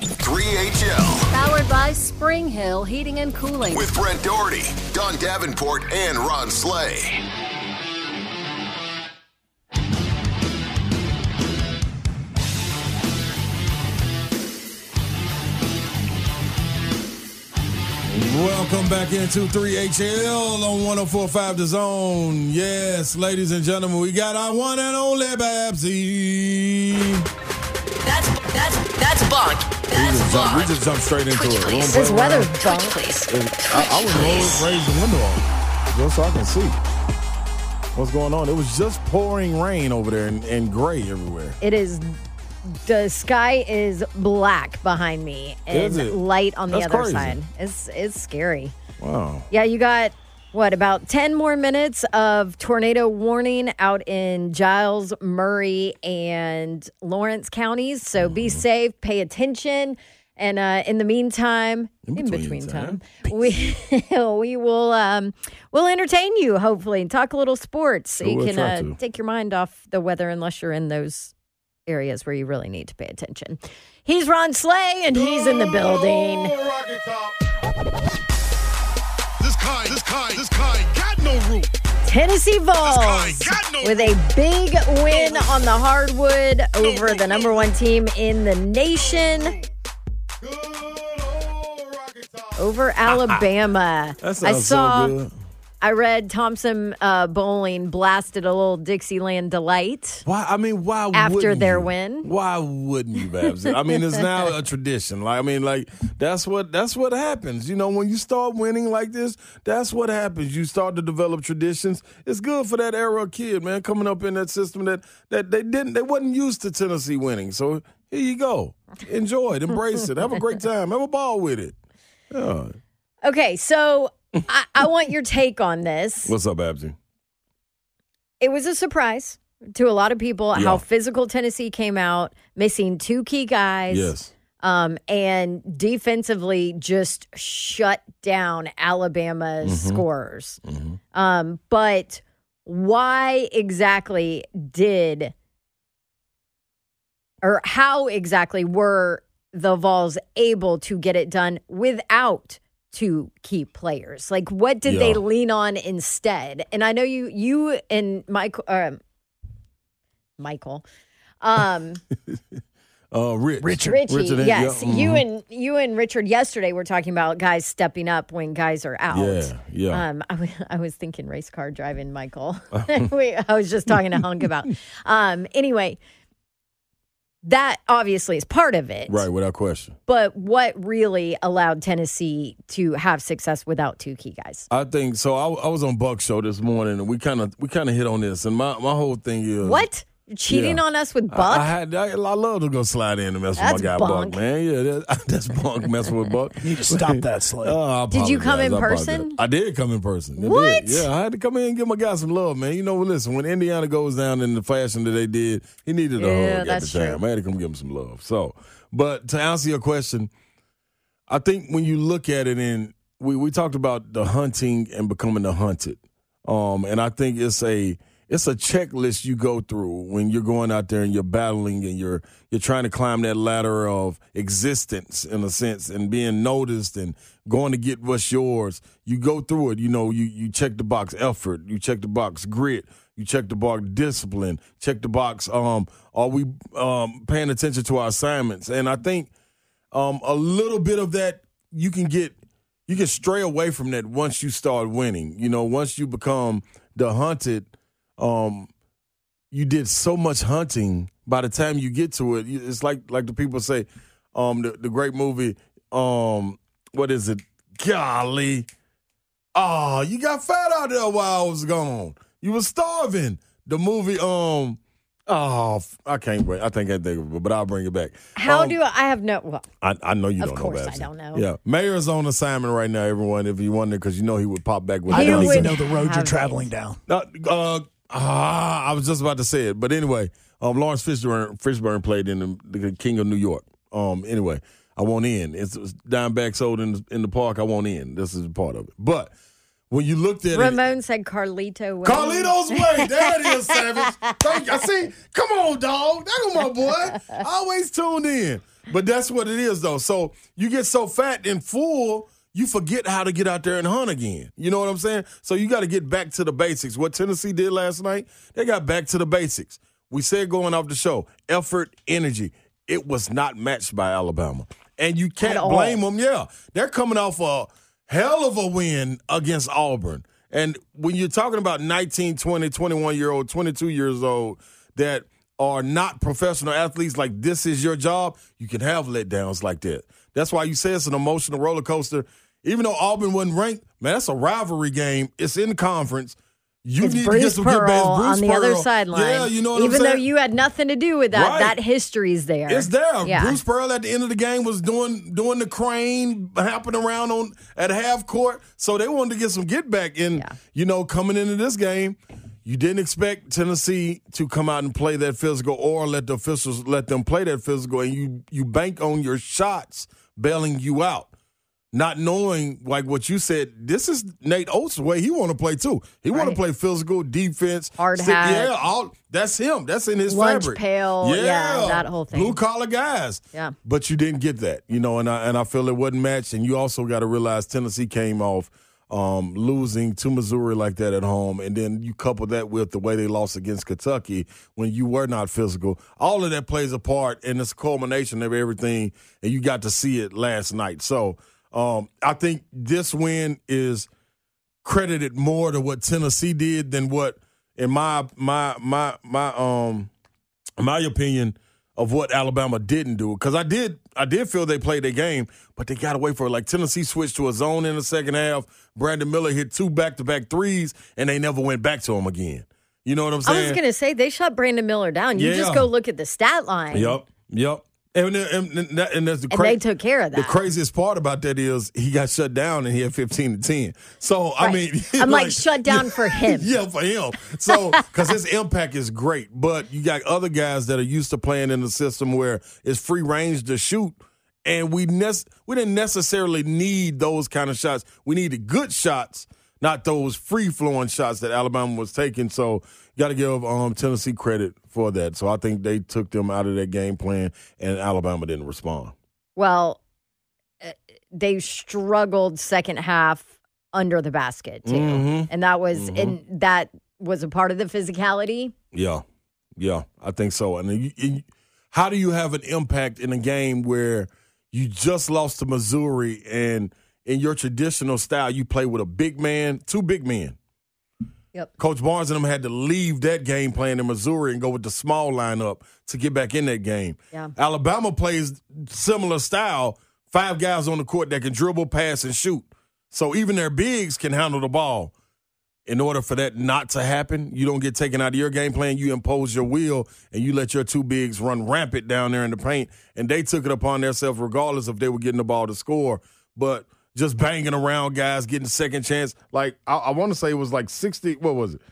3HL Powered by Spring Hill Heating and Cooling. with Brent Doherty, Don Davenport, and Ron Slay. Welcome back into 3HL on 1045 The Zone. Yes, ladies and gentlemen, we got our one and only Babsy. That's bunk. We That's just, jump, we just jump straight into Twitch, it. Please. This play weather around. bunk. Twitch, please. I, I would Please. raise the window on just so I can see what's going on. It was just pouring rain over there and, and gray everywhere. It is. The sky is black behind me and Is it? light on the That's other crazy. side. It's it's scary. Wow. Yeah, you got what about 10 more minutes of tornado warning out in Giles, Maury, and Lawrence counties. So Mm-hmm. be safe, pay attention. And uh, in the meantime, In in between between, time. time, we we will um, we'll entertain you hopefully and talk a little sports so you we'll can uh, take your mind off the weather unless you're in those areas where you really need to pay attention. He's Ron Slay and he's in the building. This kind, this kind, this kind got no root. Tennessee Vols no with a big win on the hardwood over the number one team in the nation over Alabama. That sounds I saw, so good. I read Thompson uh, Boling blasted a little Dixieland delight. Why? I mean, why After their you? win? Why wouldn't you, Babs? I mean, it's now a tradition. Like, I mean, like that's what that's what happens. You know, when you start winning like this, that's what happens. You start to develop traditions. It's good for that era kid, man, coming up in that system that that they didn't they wasn't used to Tennessee winning. So here you go, enjoy it, embrace it, have a great time, have a ball with it. Yeah. Okay, so I, I want your take on this. What's up, Babsy? it was a surprise to a lot of people Yeah. how physical Tennessee came out, missing two key guys. Yes. Um, and defensively just shut down Alabama's Mm-hmm. scorers. Um, but why exactly did or how exactly were the Vols able to get it done without two key players? Like, what did they lean on instead? And I know you, you and Michael, um, Michael, um, Uh, Rich. Richie, Richard, yes, yeah, you mhm. and you and Richard yesterday were talking about guys stepping up when guys are out. Yeah, yeah. Um, I I was thinking race car driving, Michael. we, I was just talking to Hunk about. Um, anyway, that obviously is part of it. Right, without question. But what really allowed Tennessee to have success without two key guys? I think so. I, I was on Buck show this morning, and we kind of we kind of hit on this. And my, my whole thing is What? You're cheating Yeah. on us with Buck? I had I, I love to go slide in and mess That's with my guy bunk. Buck, man. Yeah, that, that's bunk messing with Buck. You need to stop that, slide. Oh, Did you come in I person? I did come in person. I did. What? Yeah, I had to come in and give my guy some love, man. You know, listen, when Indiana goes down in the fashion that they did, he needed a Yeah, hug at the time. true. I had to come give him some love. So, but to answer your question, I think when you look at it, and we we talked about the hunting and becoming the hunted, um, and I think it's a it's a checklist you go through when you're going out there and you're battling and you're you're trying to climb that ladder of existence in a sense and being noticed and going to get what's yours. You go through it. You know, you you check the box effort, you check the box grit, you check the box discipline, check the box. Um, are we um paying attention to our assignments? And I think um, a little bit of that you can get you can stray away from that once you start winning. You know, once you become the hunted, um, you did so much hunting. By the time you get to it, it's like like the people say, um, the, the great movie, um, what is it? Golly, oh, you got fat out there while I was gone. You were starving. The movie, um, Oh, I can't bring. I think I think of it, but I'll bring it back. How Um, do I, I have no? Well, I, I know you Of don't course know. I don't know. Yeah, Mayor's on assignment right now. Everyone, if you wonder, because you know he would pop back with. I don't Johnson. even would know the road you're traveling down. Uh, uh, ah, I was just about to say it, but anyway, um, Laurence Fishburne, Fishburne played in the, the King of New York. Um, anyway, I want in. It's, it's down back sold in the, in the park. I want in. This is part of it. But when you looked at it, Ramon said Carlito. Way. Carlito's way. There it is, Savage. Thank you. I see. Come on, dog. Go my boy. Always tuned in. But that's what it is, though. So you get so fat and full, you forget how to get out there and hunt again. You know what I'm saying? So you got to get back to the basics. What Tennessee did last night, they got back to the basics. We said going off the show, effort, energy. It was not matched by Alabama. And you can't blame them. Yeah. They're coming off a hell of a win against Auburn. And when you're talking about 19, 20, 21 year old, 22 years old that are not professional athletes, like this is your job, you can have letdowns like that. That's why you say it's an emotional roller coaster. Even though Auburn wasn't ranked, man, that's a rivalry game. It's in conference. You It's need to get some Pearl good bets. Bruce on the other Pearl. sideline. Yeah, you know what Even I'm saying? though you had nothing to do with that, Right. that history's there. It's there. Yeah. Bruce Pearl at the end of the game was doing doing the crane, hopping around on at half court. So they wanted to get some get back. And Yeah. you know, coming into this game, you didn't expect Tennessee to come out and play that physical, or let the officials let them play that physical, and you you bank on your shots bailing you out. Not knowing, like what you said, this is Nate Oats' way he want to play too. He want to play physical defense, Hard stick- hat. Yeah, all that's him. That's in his Lunch fabric. pail, yeah, that whole thing. Blue collar guys. Yeah. But you didn't get that, you know, and I and I feel it wasn't matched. And you also got to realize Tennessee came off um, losing to Missouri like that at home, and then you couple that with the way they lost against Kentucky when you were not physical. All of that plays a part, and it's a culmination of everything. And you got to see it last night. So um, I think this win is credited more to what Tennessee did than what, in my my my my um my opinion of what Alabama didn't do. Because I did I did feel they played their game, but they got away from it. Like Tennessee switched to a zone in the second half. Brandon Miller hit two back to back threes, and they never went back to him again. You know what I'm saying? I was going to say they shut Brandon Miller down. You just go look at the stat line. Yep, yep. And, and, and, that, and that's the cra- they took care of that. The craziest part about that is he got shut down and he had 15 to 10. So, I mean, I'm like, shut down for him. yeah, for him. So, because his impact is great, but you got other guys that are used to playing in the system where it's free range to shoot, and we nec- we didn't necessarily need those kind of shots. We needed good shots, not those free flowing shots that Alabama was taking. So, got to give um, Tennessee credit for that. So, I think they took them out of their game plan, and Alabama didn't respond. Well, uh, they struggled second half under the basket too, Mhm. and that was Mhm. and that was a part of the physicality. Yeah, yeah, I think so. And you, you, how do you have an impact in a game where you just lost to Missouri and in your traditional style you play with a big man, two big men? Yep. Coach Barnes and them had to leave that game plan in Missouri and go with the small lineup to get back in that game. Yeah. Alabama plays similar style, five guys on the court that can dribble, pass, and shoot. So even their bigs can handle the ball. In order for that not to happen, you don't get taken out of your game plan. You impose your will and you let your two bigs run rampant down there in the paint. And they took it upon themselves, regardless if they were getting the ball to score. But just banging around guys, getting second chance. Like I, I want to say it was like sixty. What was it?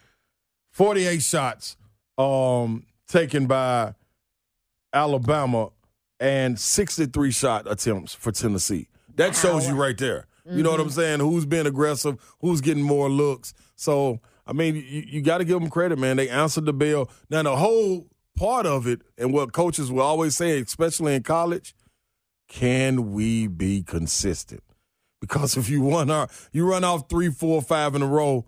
Forty-eight shots um, taken by Alabama and sixty-three shot attempts for Tennessee. That shows you right there. You know what I'm saying? Who's being aggressive? Who's getting more looks? So I mean, you, you got to give them credit, man. They answered the bell. Now the whole part of it, and what coaches will always say, especially in college, can we be consistent? Because if you run our, you run off three, four, five in a row,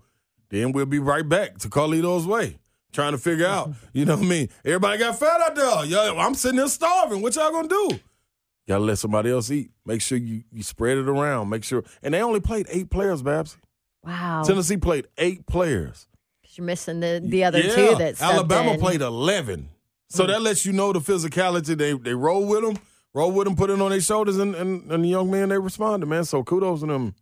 then we'll be right back to Carlito's way, trying to figure out. You know what I mean? Everybody got fat out there. Yo, I'm sitting there starving. What y'all gonna do? Gotta let somebody else eat. Make sure you, you spread it around. Make sure. And they only played eight players, Babs. Wow, Tennessee played eight players. you're missing the the other yeah, two that Alabama in. played eleven. So hmm. that lets you know the physicality. They they roll with them, roll with them, put it on their shoulders, and, and and the young man they responded, man. So kudos to them.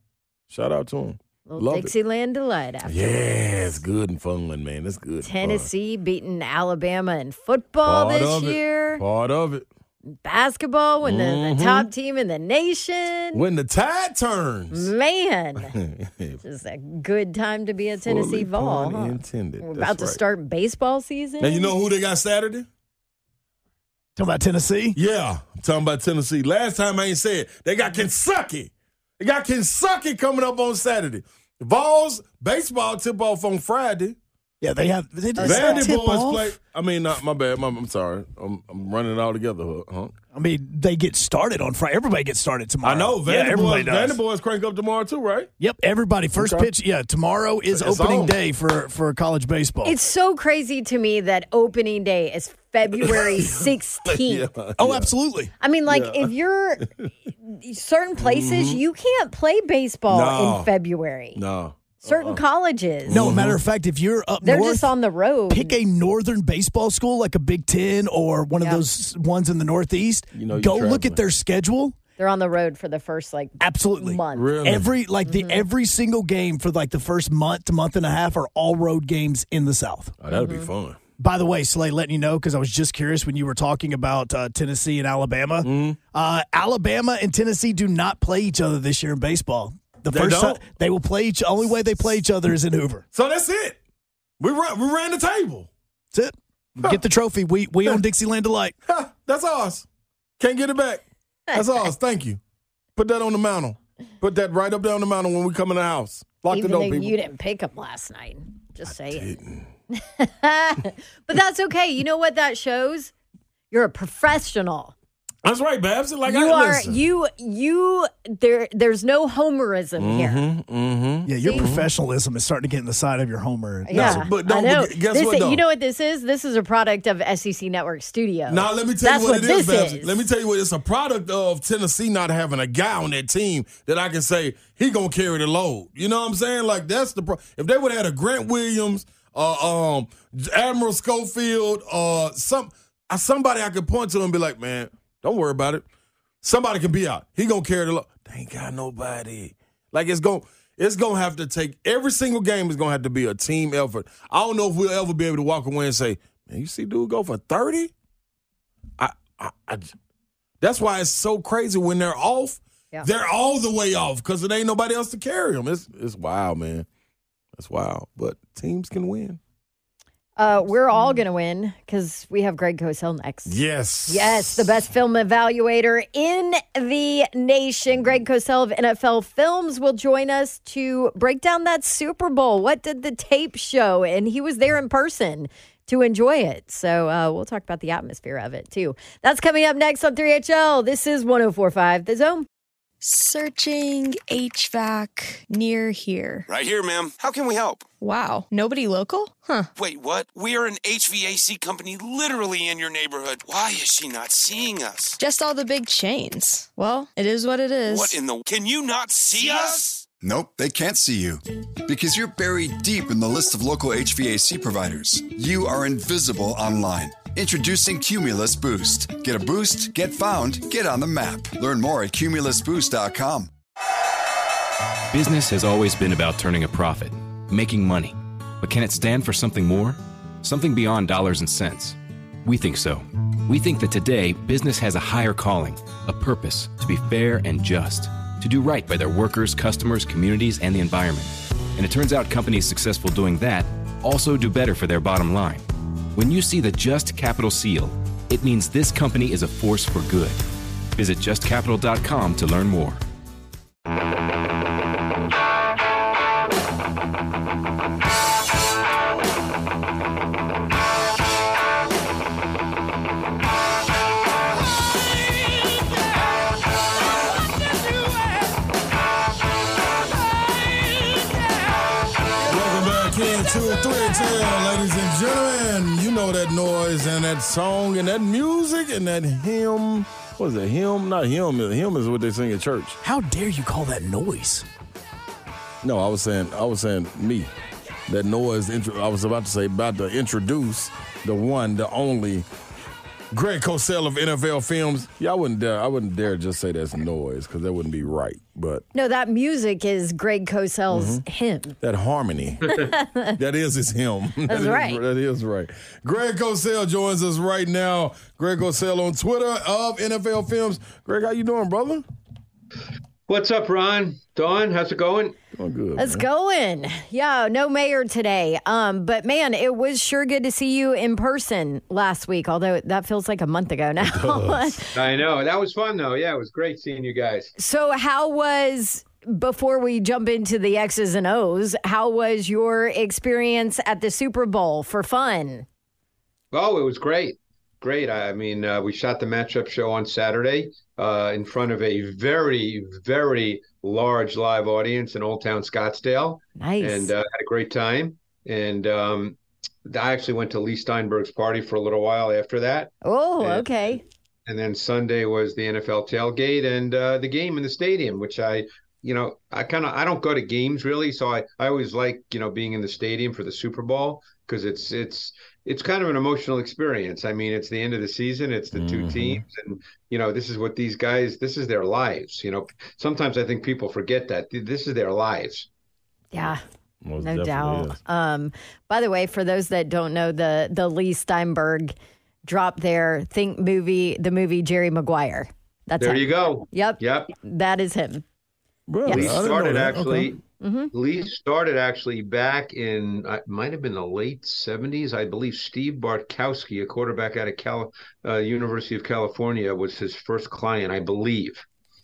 Shout out to them. Little Love. Dixieland delight after Yeah, it's good and fun, man. It's good. Tennessee beating Alabama in football Part this year. Part of it. Basketball when the, Mm-hmm. the top team in the nation. When the tide turns. Man, just a good time to be a Tennessee Vol. huh? intended. We're That's about to right. start baseball season. And you know who they got Saturday? Talking about Tennessee? Yeah, I'm talking about Tennessee. Last time I ain't said they got Kentucky. They got Kentucky coming up on Saturday. Vols baseball tip off on Friday. Yeah, they have. They just Vandy tip boys off. play. I mean, not my bad. My, I'm sorry. I'm, I'm running it all together. Huh? I mean, they get started on Friday. Everybody gets started tomorrow. I know. yeah, Vandy everybody boys. does. Vandy boys crank up tomorrow too, right? Yep, everybody. First Okay. pitch. Yeah, tomorrow is It's opening on. day for for college baseball. It's so crazy to me that opening day is February 16th. oh, absolutely. I mean, like, if you're certain places, you can't play baseball Mm-hmm. No. in February. No. Certain colleges. No, matter of fact, if you're up They're north, just on the road. pick a northern baseball school like a Big Ten or one of Yeah. those ones in the Northeast. You know you're Go look traveling. at their schedule. They're on the road for the first, like, Absolutely. month. Really? Every like Mm-hmm. the every single game for like the first month to month and a half are all road games in the South. Oh, that'd Mm-hmm. be fun. By the way, Slay, letting you know because I was just curious when you were talking about uh, Tennessee and Alabama. Mm-hmm. Uh, Alabama and Tennessee do not play each other this year in baseball. The They first don't? time they will play each. Only way they play each other is in Hoover. So that's it. We ran, we ran the table. That's it. Get the trophy. We we own Dixieland delight. Ha, that's ours. Can't get it back. That's ours. Thank you. Put that on the mantle. Put that right up there on the mantle when we come in the house. Lock Even the though door, people. you didn't pick them last night. Just saying. but that's okay. You know what that shows? You're a professional. That's right, Babs. Like you I are listen. you you there there's no homerism here. Mm-hmm. Yeah, your professionalism is starting to get in the side of your homer. Yeah, but I don't know. forget- guess This- what, though? You know what this is? This is a product of SEC Network Studio. Now let me tell That's you what, what it is, this Babs. is. Let me tell you what it's a product of Tennessee not having a guy on that team that I can say he gonna carry the load. You know what I'm saying? Like that's the pro- if they would have had a Grant Williams, uh, um, Admiral Schofield, uh, some uh, somebody I could point to and be like, man, don't worry about it. Somebody can be out. He gonna carry the load. They ain't got nobody. Like it's going it's gonna have to take every single game is gonna have to be a team effort. I don't know if we'll ever be able to walk away and say, man, you see dude go for 30? I, I, I that's why it's so crazy when they're off. Yeah. They're all the way off because it ain't nobody else to carry them. It's it's wild, man. That's wild. But teams can win. Uh, we're all gonna win because we have Greg Cosell next. Yes. Yes, the best film evaluator in the nation. Greg Cosell of NFL Films will join us to break down that Super Bowl. What did the tape show? And he was there in person to enjoy it. So uh, we'll talk about the atmosphere of it too. That's coming up next on 3HL. This is 1045 The Zone. Searching HVAC near here. Right here, ma'am. How can we help? Wow, nobody local? Huh. Wait, what? We are an HVAC company literally in your neighborhood. Why is she not seeing us? Just all the big chains. Well, it is what it is. What in the. Can you not see us? Nope, they can't see you. Because you're buried deep in the list of local HVAC providers. You are invisible online. Introducing Cumulus Boost. Get a boost, get found, get on the map. Learn more at cumulusboost.com. Business has always been about turning a profit, making money. But can it stand for something more? Something beyond dollars and cents? We think so. We think that today, business has a higher calling, a purpose to be fair and just, to do right by their workers, customers, communities, and the environment. And it turns out companies successful doing that also do better for their bottom line. When you see the Just Capital seal, it means this company is a force for good. Visit justcapital.com to learn more. Welcome back into 3HL, ladies and know that noise and that song and that music and that hymn. What is it? Hymn? Not hymn. Hymn is what they sing at church. How dare you call that noise? No, I was saying, I was saying me. That noise. I was about to say about to introduce the one, the only Greg Cosell of NFL Films. Yeah, I wouldn't dare. I wouldn't dare just say that's noise because that wouldn't be right. But No, that music is Greg Cosell's Mm-hmm. hymn. that harmony, that is his. That That's is- right. That is right. Greg Cosell joins us right now. Greg Cosell on Twitter of NFL Films. Greg, how you doing, brother? What's up, Ron? Dawn, how's it going? Doing good. Let's man. going. Yeah, no mayor today. Um, but man, it was sure good to see you in person last week, although that feels like a month ago now. I know. That was fun, though. Yeah, it was great seeing you guys. so how was before we jump into the X's and O's, how was your experience at the Super Bowl for fun? Oh, it was great. Great. I mean, uh, we shot the matchup show on Saturday uh, in front of a very, very large live audience in Old Town Scottsdale. Nice. And uh, had a great time. And um, I actually went to Leigh Steinberg's party for a little while after that. oh, and- okay. And then Sunday was the NFL tailgate and uh, the game in the stadium, which I, you know, I kind of I don't go to games really, so I I always like you know being in the stadium for the Super Bowl because it's it's it's kind of an emotional experience. I mean, it's the end of the season, it's the two teams, and you know this is what these guys this is their lives. You know, sometimes I think people forget that this is their lives. Yeah. Most no doubt. is. Um, by the way, for those that don't know, the the Leigh Steinberg drop there, think movie, the movie Jerry Maguire. That's There him. you go. Yep. Yep. That is him. Really? Leigh I didn't started actually. Okay. Mm-hmm. Leigh started actually back in uh, might have been the late seventies, I believe. Steve Bartkowski, a quarterback out of Cal, uh, University of California, was his first client, I believe.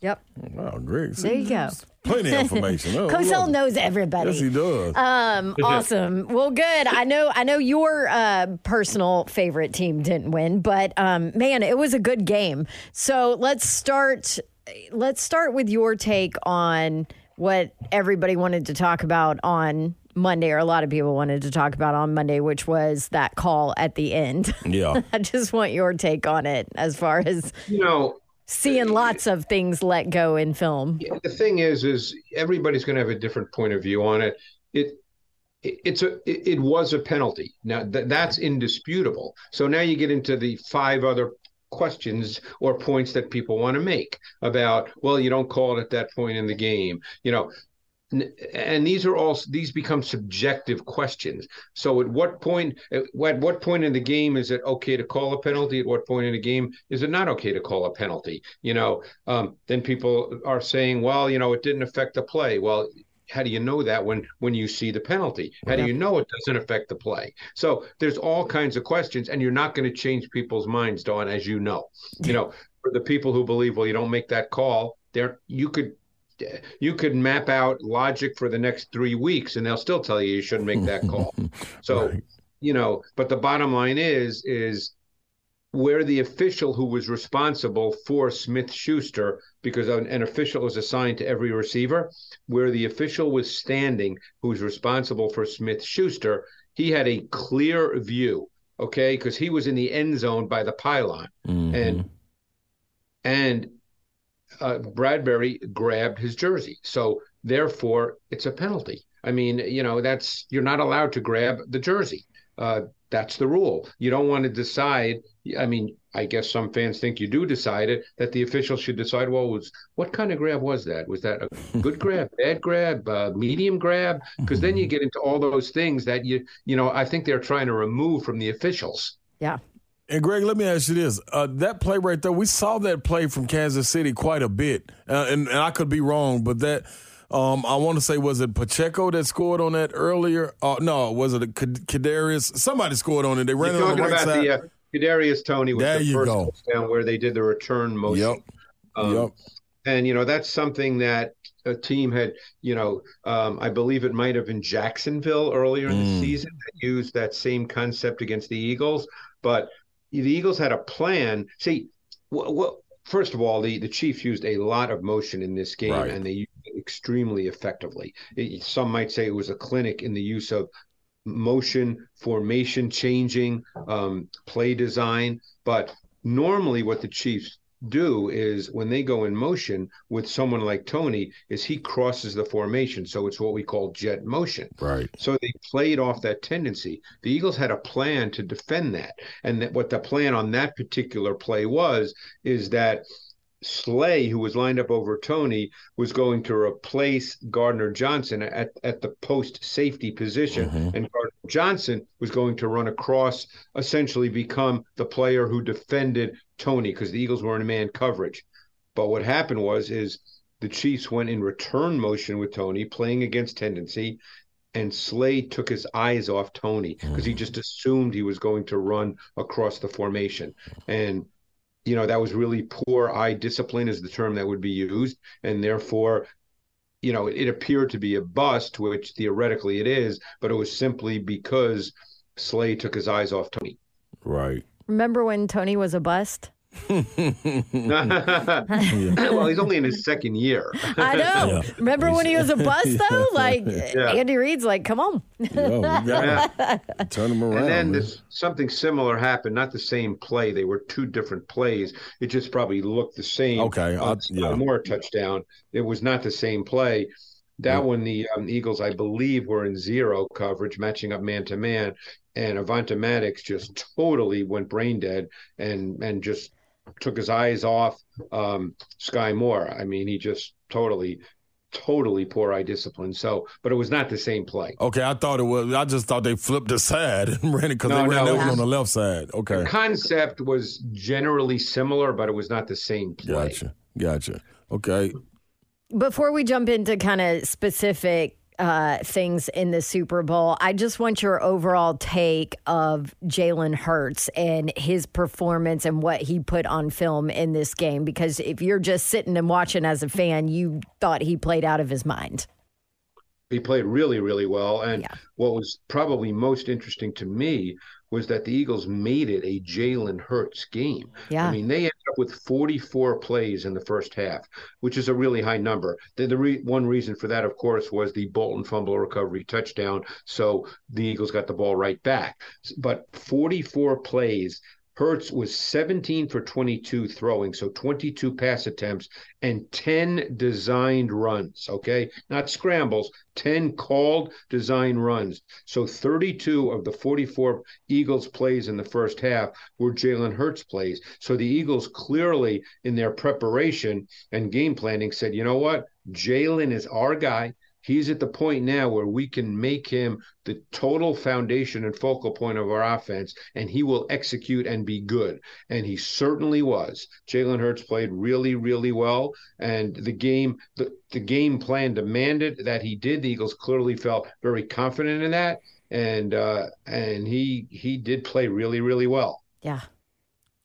Yep. Wow, Greg. There you go. Plenty of information. Oh, Cosell knows everybody. Yes, he does. Um, awesome. Well, good. I know. I know your uh, personal favorite team didn't win, but um, man, it was a good game. So let's start. Let's start with your take on what everybody wanted to talk about on Monday, or a lot of people wanted to talk about on Monday, which was that call at the end. yeah. I just want your take on it, as far as You know, seeing lots of things let go in film. the thing is, is everybody's going to have a different point of view on it. It it- it's a it, it was a penalty. Now th- that's indisputable. So now you get into the five other questions or points that people want to make about well you don't call it at that point in the game you know? And these are all these become subjective questions. So at what point at at what point in the game is it okay to call a penalty? At what point in the game is it not okay to call a penalty? You know um, then people are saying well you know it didn't affect the play. Well how do you know that when when you see the penalty? How do you know it doesn't affect the play? So there's all kinds of questions and you're not going to change people's minds don as you know. You know for the people who believe well you don't make that call there you could you could map out logic for the next three weeks and they'll still tell you you shouldn't make that call. So Right. you know but the bottom line is is where the official who was responsible for Smith Schuster, because an, an official is assigned to every receiver, where the official was standing who's responsible for Smith Schuster, he had a clear view, okay, because he was in the end zone by the pylon, Mhm. and and uh, Bradbury grabbed his jersey, so therefore it's a penalty. I mean, you know, that's you're not allowed to grab the jersey. Uh, that's the rule. You don't want to decide. I mean, I guess some fans think you do decide it that the official should decide. Well, was what kind of grab was that? Was that a good grab, bad grab, uh, medium grab? Because then you get into all those things that you you know I think they're trying to remove from the officials. Yeah. And Greg, let me ask you this: uh, that play right there, we saw that play from Kansas City quite a bit, uh, and, and I could be wrong, but that um, I want to say was it Pacheco that scored on that earlier? Uh, no, was it Kadarius? Somebody scored on it. They ran You're it on the right about side. the uh, Kadarius Toney was There the first go. touchdown where they did the return motion. Yep. Um, Yep. And you know that's something that a team had. You know, um, I believe it might have been Jacksonville earlier in the Mm. season that used that same concept against the Eagles. But the Eagles had a plan. See, well, well first of all, the the Chiefs used a lot of motion in this game, Right. and they used it extremely effectively. It- some might say it was a clinic in the use of motion, formation changing, um, play design. But normally, what the Chiefs do is when they go in motion with someone like Toney, is he crosses the formation. So it's what we call jet motion. Right. So they played off that tendency. The Eagles had a plan to defend that. And that what the plan on that particular play was is that Slay, who was lined up over Toney, was going to replace Gardner Johnson at, at the post safety position. Mm-hmm. And Gardner Johnson was going to run across, essentially become the player who defended Toney because the Eagles were in man coverage. But what happened was is the Chiefs went in return motion with Toney, playing against tendency, and Slay took his eyes off Toney because he just assumed he was going to run across the formation. And you know that was really poor eye discipline is the term that would be used. And therefore you know it, it, appeared to be a bust which theoretically it is but it was simply because slay took his eyes off Toney. Right. Remember when Toney was a bust well, he's only in his second year. I know. Yeah. Remember he's, when he was a bust though? Like yeah. Andy Reid's like, come on. Yo, yeah. Turn him around. And then this, something similar happened. Not the same play. They were two different plays. It just probably looked the same. Okay. Uh, yeah. More touchdown. It was not the same play. That yeah. one, the um, Eagles, I believe, were in zero coverage, matching up man to man, and Avonte Maddox just totally went brain dead and and just took his eyes off um, Skyy Moore. I mean, he just totally, totally poor eye discipline. So, but it was not the same play. Okay, I thought it was. I just thought they flipped the side and ran it because no, they ran no, that one on the left side. Okay, the concept was generally similar, but it was not the same play. Gotcha, gotcha. Okay. Before we jump into kind of specific uh, things in the Super Bowl. I just want your overall take of Jalen Hurts and his performance and what he put on film in this game. Because if you're just sitting and watching as a fan, you thought he played out of his mind. He played really, really well. And yeah. what was probably most interesting to me was that the Eagles made it a Jalen Hurts game. Yeah. I mean, they ended up with 44 plays in the first half, which is a really high number. The, the re- one reason for that, of course, was the Bolton fumble recovery touchdown. So the Eagles got the ball right back. But 44 plays Hurts was 17 for 22 throwing, so 22 pass attempts and 10 designed runs. Okay, not scrambles, 10 called design runs. So 32 of the 44 Eagles plays in the first half were Jalen Hurts plays. So the Eagles clearly, in their preparation and game planning, said, you know what? Jalen is our guy he's at the point now where we can make him the total foundation and focal point of our offense, and he will execute and be good. And he certainly was. Jalen Hurts played really, really well, and the game, the, the game plan demanded that he did. The Eagles clearly felt very confident in that, and uh, and he he did play really, really well. Yeah.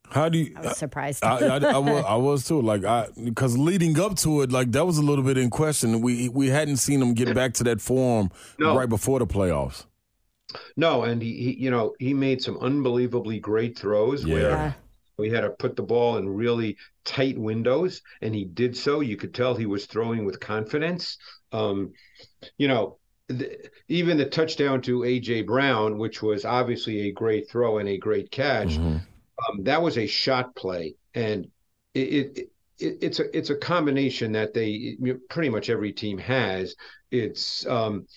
How do you? I was surprised. I, I, I, was, I, was, too. Like I, because leading up to it, like that was a little bit in question. We we hadn't seen him get back to that form no. right before the playoffs. No, and he, he, you know, he made some unbelievably great throws yeah. where we had to put the ball in really tight windows, and he did so. You could tell he was throwing with confidence. Um, you know, the, even the touchdown to AJ Brown, which was obviously a great throw and a great catch. Mm-hmm um, that was a shot play, and it, it, it, it's a it's a combination that they pretty much every team has. It's um,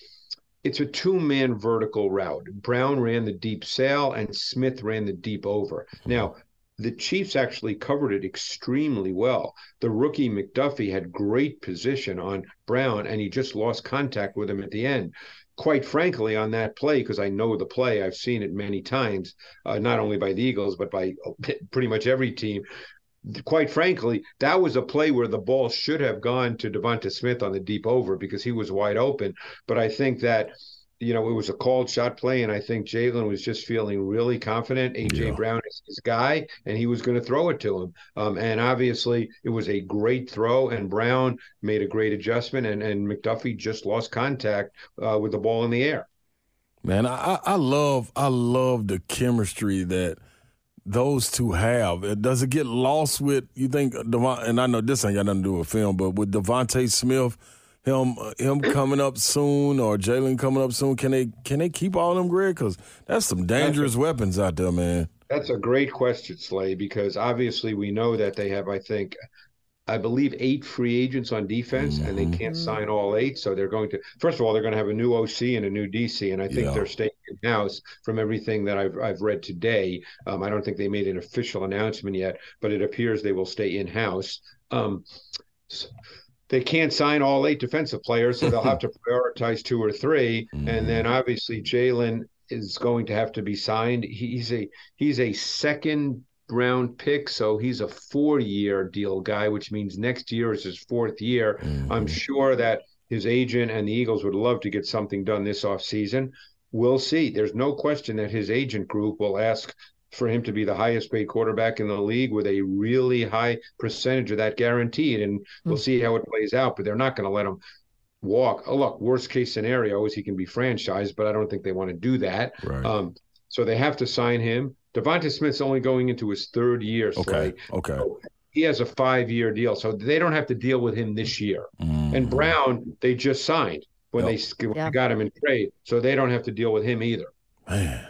it's a two man vertical route. Brown ran the deep sail, and Smith ran the deep over. Now the Chiefs actually covered it extremely well. The rookie McDuffie had great position on Brown, and he just lost contact with him at the end quite frankly, on that play, because I know the play, I've seen it many times, uh, not only by the Eagles, but by pretty much every team. Quite frankly, that was a play where the ball should have gone to Devonta Smith on the deep over because he was wide open. But I think that you know, it was a called shot play, and I think Jalen was just feeling really confident. AJ yeah. Brown is his guy, and he was going to throw it to him. Um, and obviously, it was a great throw, and Brown made a great adjustment, and and McDuffie just lost contact uh, with the ball in the air. Man, I, I love I love the chemistry that those two have. Does it get lost with you think Devon? And I know this ain't got nothing to do with film, but with Devonte Smith him him coming up soon or Jalen coming up soon? Can they can they keep all them, Greg? Because that's some dangerous weapons out there, man. That's a great question, Slay, because obviously we know that they have, I think, I believe eight free agents on defense, and they can't sign all eight. So they're going to, first of all, they're going to have a new OC and a new DC, and I think Yeah. they're staying in house from everything that I've I've read today. Um, I don't think they made an official announcement yet, but it appears they will stay in house. Um, s- they can't sign all eight defensive players, so they'll have to prioritize two or 3 and then mm. obviously Jalen is going to have to be signed. He's a he's a second round pick, so he's a four year deal guy, which means next year is his fourth year. Mm-hmm. I'm sure that his agent and the Eagles would love to get something done this offseason. We'll see. There's no question that his agent group will ask for him to be the highest paid quarterback in the league with a really high percentage of that guaranteed. And we'll see how it plays out, but they're not going to let him walk. Oh, look, worst case scenario is he can be franchised, but I don't think they want to do that. Right. Um, so they have to sign him. Devonta Smith's only going into his third year. Okay. Slay. Okay. He has a five year deal, so they don't have to deal with him this year. And Brown, they just signed when they, when they got him in trade, so they don't have to deal with him either. Man,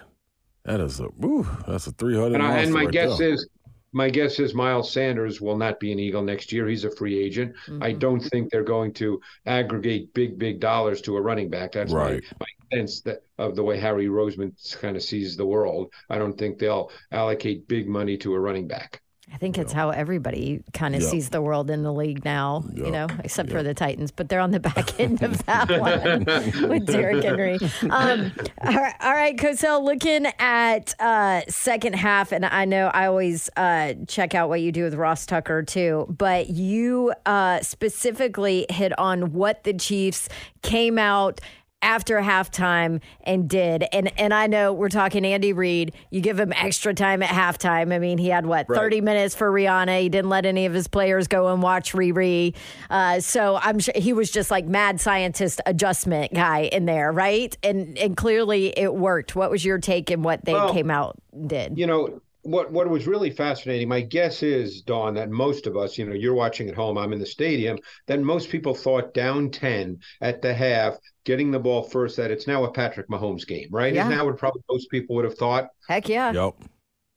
that is a woo, that's a three hundred. And, I, and my guess is, my guess is Miles Sanders will not be an Eagle next year. He's a free agent. I mm-hmm. don't think they're going to aggregate big, big dollars to a running back. That's Right. my, my sense that of the way Howie Roseman kind of sees the world. I don't think they'll allocate big money to a running back. I think it's how everybody kind of sees the world in the league now, you know, except for the Titans, but they're on the back end of that one with Derrick Henry. Um, all right, all right, Cosell, looking at uh, second half, and I know I always uh, check out what you do with Ross Tucker too, but you uh, specifically hit on what the Chiefs came out after halftime and did. And and I know we're talking Andy Reid. You give him extra time at halftime. I mean, he had what Right. thirty minutes for Rihanna. He didn't let any of his players go and watch Riri. Uh, so I'm sure he was just like mad scientist adjustment guy in there, right? And and clearly it worked. What was your take and what they Well, came out and did? You know, what what was really fascinating, my guess is, Dawn, that most of us, you know, you're watching at home, I'm in the stadium, that most people thought down 10 at the half, getting the ball first, that it's now a Patrick Mahomes game, right? Yeah. Isn't that what probably most people would have thought? Heck yeah. Yep.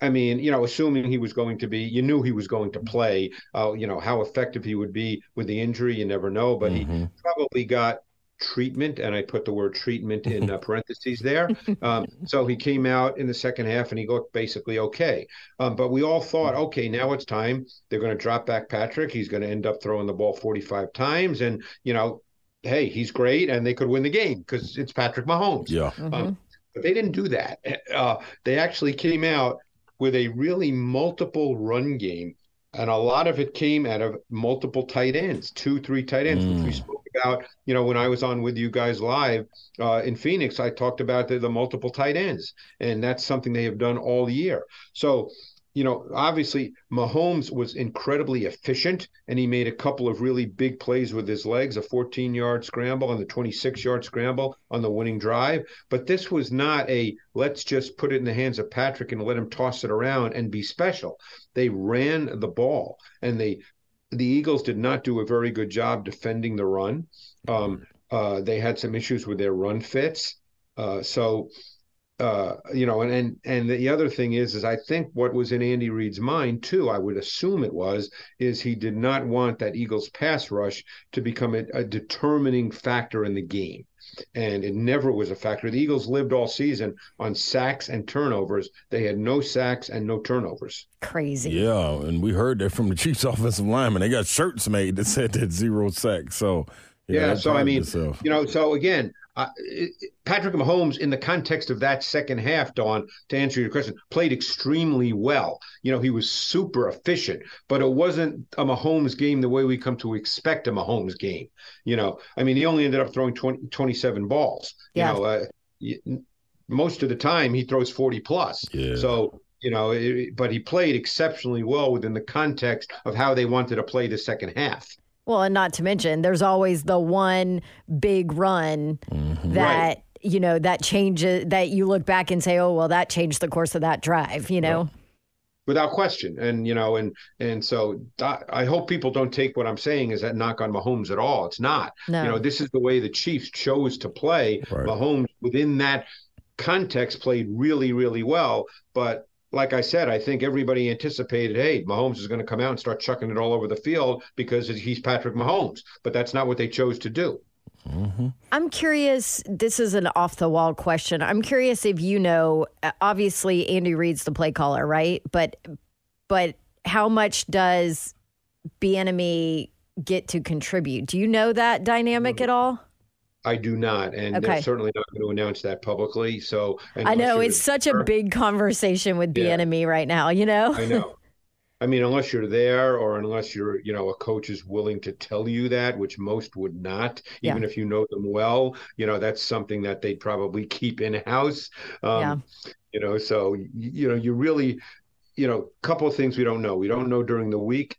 I mean, you know, assuming he was going to be, you knew he was going to play. Uh, you know, how effective he would be with the injury, you never know. But he probably got treatment, and I put the word treatment in uh, parentheses there. Um, so he came out in the second half and he looked basically okay. Um, but we all thought, okay, now it's time. They're going to drop back Patrick. He's going to end up throwing the ball 45 times. And, you know, hey, he's great and they could win the game because it's Patrick Mahomes. Yeah. Um, but they didn't do that. Uh, they actually came out with a really multiple run game, and a lot of it came out of multiple tight ends, two, three tight ends, which we spoke about. You know, when I was on with you guys live uh, in Phoenix, I talked about the, the multiple tight ends, and that's something they have done all year. So, you know, obviously Mahomes was incredibly efficient and he made a couple of really big plays with his legs, a 14 yard scramble and the 26 yard scramble on the winning drive. But this was not a let's just put it in the hands of Patrick and let him toss it around and be special. They ran the ball and they, the Eagles did not do a very good job defending the run. Um, uh, they had some issues with their run fits. Uh, so, uh, you know, and, and and the other thing is, is I think what was in Andy Reid's mind too, I would assume it was, is he did not want that Eagles pass rush to become a, a determining factor in the game, and it never was a factor. The Eagles lived all season on sacks and turnovers. They had no sacks and no turnovers. Crazy. Yeah, and we heard that from the Chiefs offensive lineman. They got shirts made that said that zero sacks. So Yeah, that so I mean, itself. you know, so again, uh, it- it- Patrick Mahomes, in the context of that second half, Don, to answer your question, played extremely well. You know, he was super efficient, but it wasn't a Mahomes game the way we come to expect a Mahomes game. You know, I mean, he only ended up throwing 20, 27 balls. Yeah. You know, uh, y- most of the time he throws 40 plus. Yeah. So, you know, it, but he played exceptionally well within the context of how they wanted to play the second half. Well, and not to mention, there's always the one big run mm-hmm. that Right. you know that changes that you look back and say, "Oh, well, that changed the course of that drive." You know, without question. And you know, and and so I I hope people don't take what I'm saying as that knock on Mahomes at all. It's not. No. You know, this is the way the Chiefs chose to play. Right. Mahomes within that context played really, really well. But like I said, I think everybody anticipated, hey, Mahomes is going to come out and start chucking it all over the field because he's Patrick Mahomes. But that's not what they chose to do. I'm curious. This is an off the wall question. I'm curious if you know. uh, Obviously, Andy Reid's the play caller, right? But but how much does Bieniemy get to contribute? Do you know that dynamic at all? I do not, and Okay. they're certainly not going to announce that publicly. So I know it's such a big conversation with Yeah. Bieniemy right now. You know. I know. I mean, unless you're there, or unless you're, you know, a coach is willing to tell you that, which most would not, even Yeah. if you know them well. You know, that's something that they'd probably keep in house. Um, Yeah. You know, so you know, you really, you know, a couple of things we don't know. We don't know during the week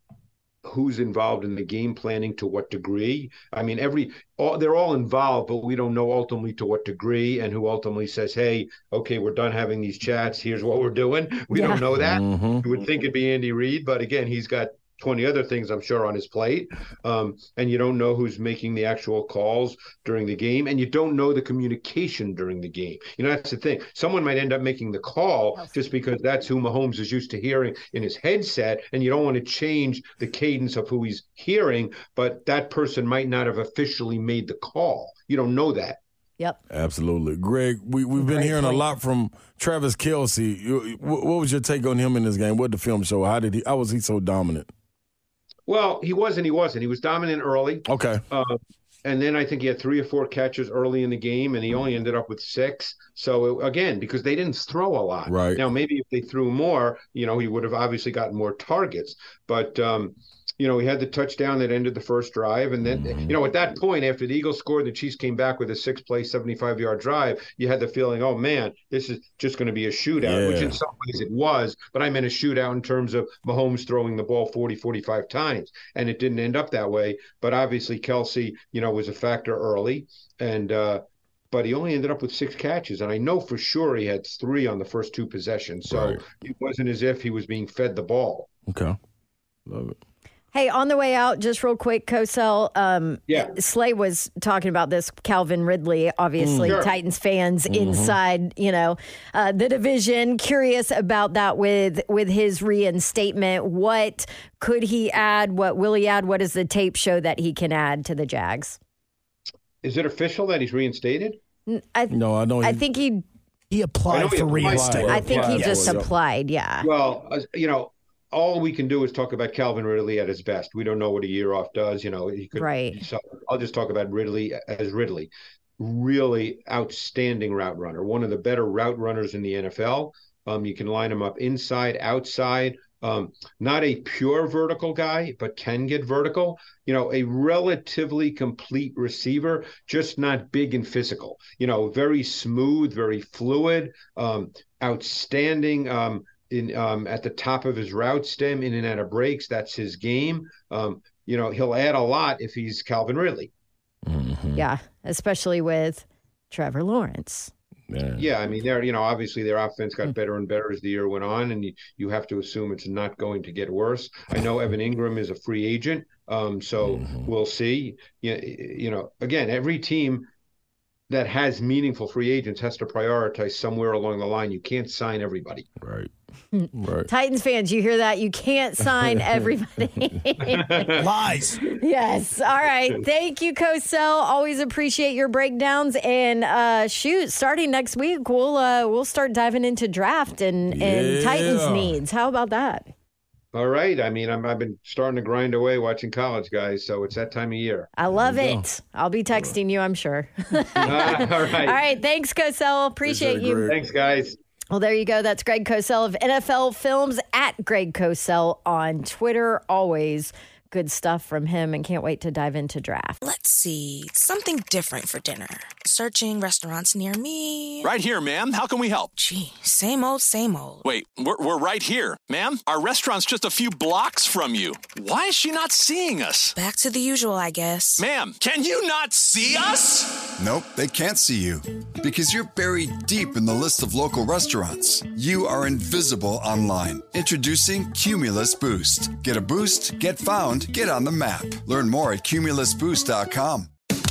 who's involved in the game planning to what degree. I mean, every all, they're all involved, but we don't know ultimately to what degree and who ultimately says, "Hey, okay, we're done having these chats. Here's what we're doing." We Yeah. don't know that. Mhm. You would think it'd be Andy Reid, but again, he's got 20 other things, I'm sure, on his plate. Um, and you don't know who's making the actual calls during the game, and you don't know the communication during the game. You know, that's the thing. Someone might end up making the call just because that's who Mahomes is used to hearing in his headset, and you don't want to change the cadence of who he's hearing, but that person might not have officially made the call. You don't know that. Yep. Absolutely, Greg. We we've been Great hearing point. a lot from Travis Kelce. What, what was your take on him in this game? What did the film show? How did he? How was he so dominant? Well, he wasn't. He wasn't. He was dominant early. Okay, Uh, and then I think he had three or four catches early in the game, and he only ended up with six. So it- again, because they didn't throw a lot. Right. now, maybe if they threw more, you know, he would have obviously gotten more targets. But um, you know, he had the touchdown that ended the first drive, and then you know, at that point, after the Eagles scored, the Chiefs came back with a six-play, seventy-five-yard drive. You had the feeling, oh man, this is just going to be a shootout, which in some ways it was. But I meant a shootout in terms of Mahomes throwing the ball 40, 45 times, and it didn't end up that way. But obviously, Kelce, you know, was a factor early, and uh, but he only ended up with six catches, and I know for sure he had three on the first two possessions. So Right. it wasn't as if he was being fed the ball. okay, love it. Hey, on the way out, just real quick, Cosell. Um, Yeah. Slay was talking about this. Calvin Ridley, obviously, Sure. Titans fans inside, you know, uh, the division. Curious about that with with his reinstatement. What could he add? What will he add? What does the tape show that he can add to the Jags? Is it official that he's reinstated? I, No, I know. He, I think he. He I applied he for applied. reinstatement. I think he just for applied. Yeah. Well, uh, you know, all we can do is talk about Calvin Ridley at his best. We don't know what a year off does. You know, he could. Right. So I'll just talk about Ridley as Ridley. Really outstanding route runner. One of the better route runners in the NFL. Um, you can line him up inside, outside. Um, not a pure vertical guy, but can get vertical. You know, a relatively complete receiver, just not big and physical. You know, very smooth, very fluid, um, outstanding. In um, at the top of his route stem, in and out of breaks. That's his game. Um, you know, he'll add a lot if he's Calvin Ridley. Mhm. Yeah. Especially with Trevor Lawrence. Yeah. Yeah, I mean, they're you know obviously their offense got better and better as the year went on, and you, you have to assume it's not going to get worse. I know Evan Engram is a free agent, um, so we'll see. You, you know, again, every team that has meaningful free agents has to prioritize somewhere along the line. You can't sign everybody. Right. Right. Titans fans, you hear that? You can't sign everybody. Lies. yes. All right. Thank you, Cosell. Always appreciate your breakdowns. And uh, shoot, starting next week, we'll uh, we'll start diving into draft and, and Titans needs. How about that? All right. I mean, I'm, I've been starting to grind away watching college guys, so it's that time of year. I love There you it. I'll be texting you, I'm sure. All right. All right. Thanks, Cosell. Appreciate Appreciate you. Greg. Thanks, guys. Well, there you go. That's Greg Cosell of NFL Films at Greg Cosell on Twitter. Always good stuff from him and can't wait to dive into draft. Let's see. Something different for dinner. Searching restaurants near me. Right here, ma'am. How can we help? Gee, same old, same old. Wait, we're, we're right here. Ma'am, our restaurant's just a few blocks from you. Why is she not seeing us? Back to the usual, I guess. Ma'am, can you not see us? Nope, they can't see you. Because you're buried deep in the list of local restaurants. You are invisible online. Introducing Cumulus Boost. Get a boost, get found, get on the map. Learn more at cumulusboost.com.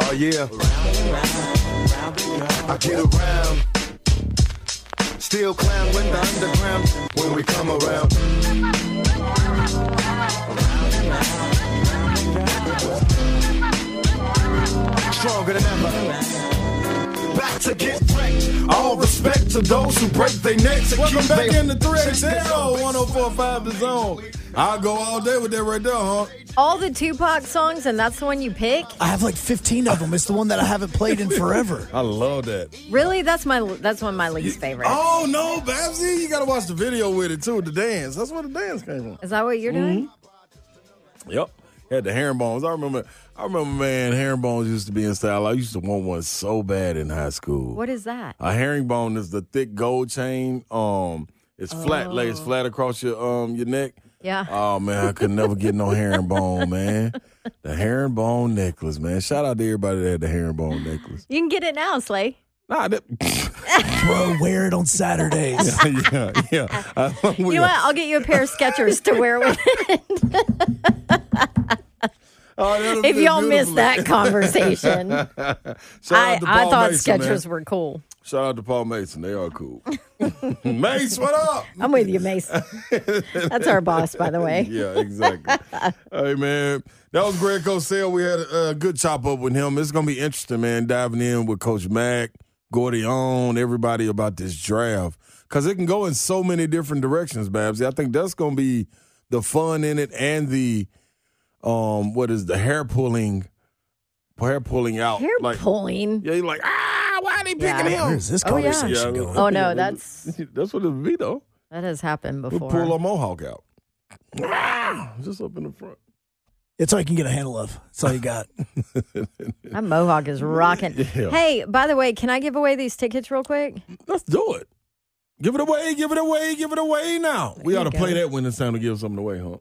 Oh yeah. I get around. Still clown when the underground when we come around. Stronger than ever. Back to get wrecked. All respect to those who break their necks. Welcome back their- into 3HL 1045 The Zone. I'll go all day with that right there, huh? All the Tupac songs, and that's the one you pick? I have like 15 of them. It's the one that I haven't played in forever. I love that. Really? That's my that's one of my least favorites. Oh no, Babsy, you gotta watch the video with it too, the dance. That's where the dance came from. Is that what you're doing? Yep. Had the herringbones. I remember I remember man, herringbones used to be in style. I used to want one so bad in high school. What is that? A herringbone is the thick gold chain. Um it's flat lays flat across your um your neck. Yeah. Oh man, I could never get no herringbone, man. The herringbone necklace, man. Shout out to everybody that had the herringbone necklace. You can get it now, Slay. Nah, that, Bro, wear it on Saturdays. yeah, yeah. I, we You know what? I'll get you a pair of Skechers to wear with it. Oh, if y'all missed that conversation. I, I thought Mason, Skechers man. were cool. Shout out to Paul Mason. They are cool. Mace, what up? I'm with you, Mace. That's our boss, by the way. Yeah, exactly. hey, man. That was Greg Cosell. We had a, a good chop up with him. It's going to be interesting, man, diving in with Coach Mack, Gordion, everybody about this draft. Because it can go in so many different directions, Babsy. I think that's going to be the fun in it and the, um, what is the hair pulling, hair pulling out. Hair like, pulling. Yeah, you're like, ah, why are they picking Yeah. him? Where's this Oh, yeah. conversation going? Oh, no, that's That's what it would be, though. that has happened We'll before. pull a mohawk out. Ah, Just up in the front. It's all you can get a handle of. That's all you got. That mohawk is rocking. Yeah. Hey, by the way, can I give away these tickets real quick? Let's do it. Give it away, give it away, give it away now. We There ought to you play that when it's time to give something away, huh?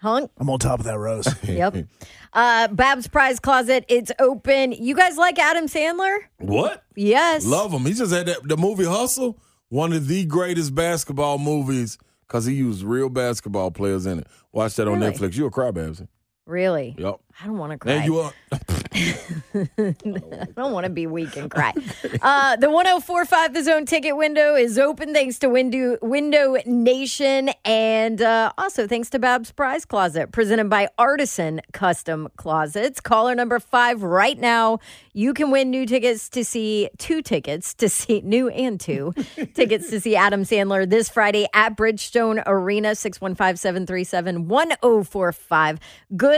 Hunk. I'm on top of that, Rose. Yep. Uh, Bab's Prize Closet. It's open. You guys like Adam Sandler? What? Yes. Love him. He just had that the movie Hustle, one of the greatest basketball movies because he used real basketball players in it. Watch that on Really? Netflix. You a cry, Babsy. Really? Yep. I don't want to cry. And you are. I don't want to be weak and cry. Uh, the 1045 The Zone ticket window is open thanks to Window, window Nation and uh, also thanks to Bab's Prize Closet, presented by Artisan Custom Closets. Caller number five right now. You can win new tickets to see two tickets to see new and two tickets to see Adam Sandler this Friday at Bridgestone Arena, 615 737 1045. Good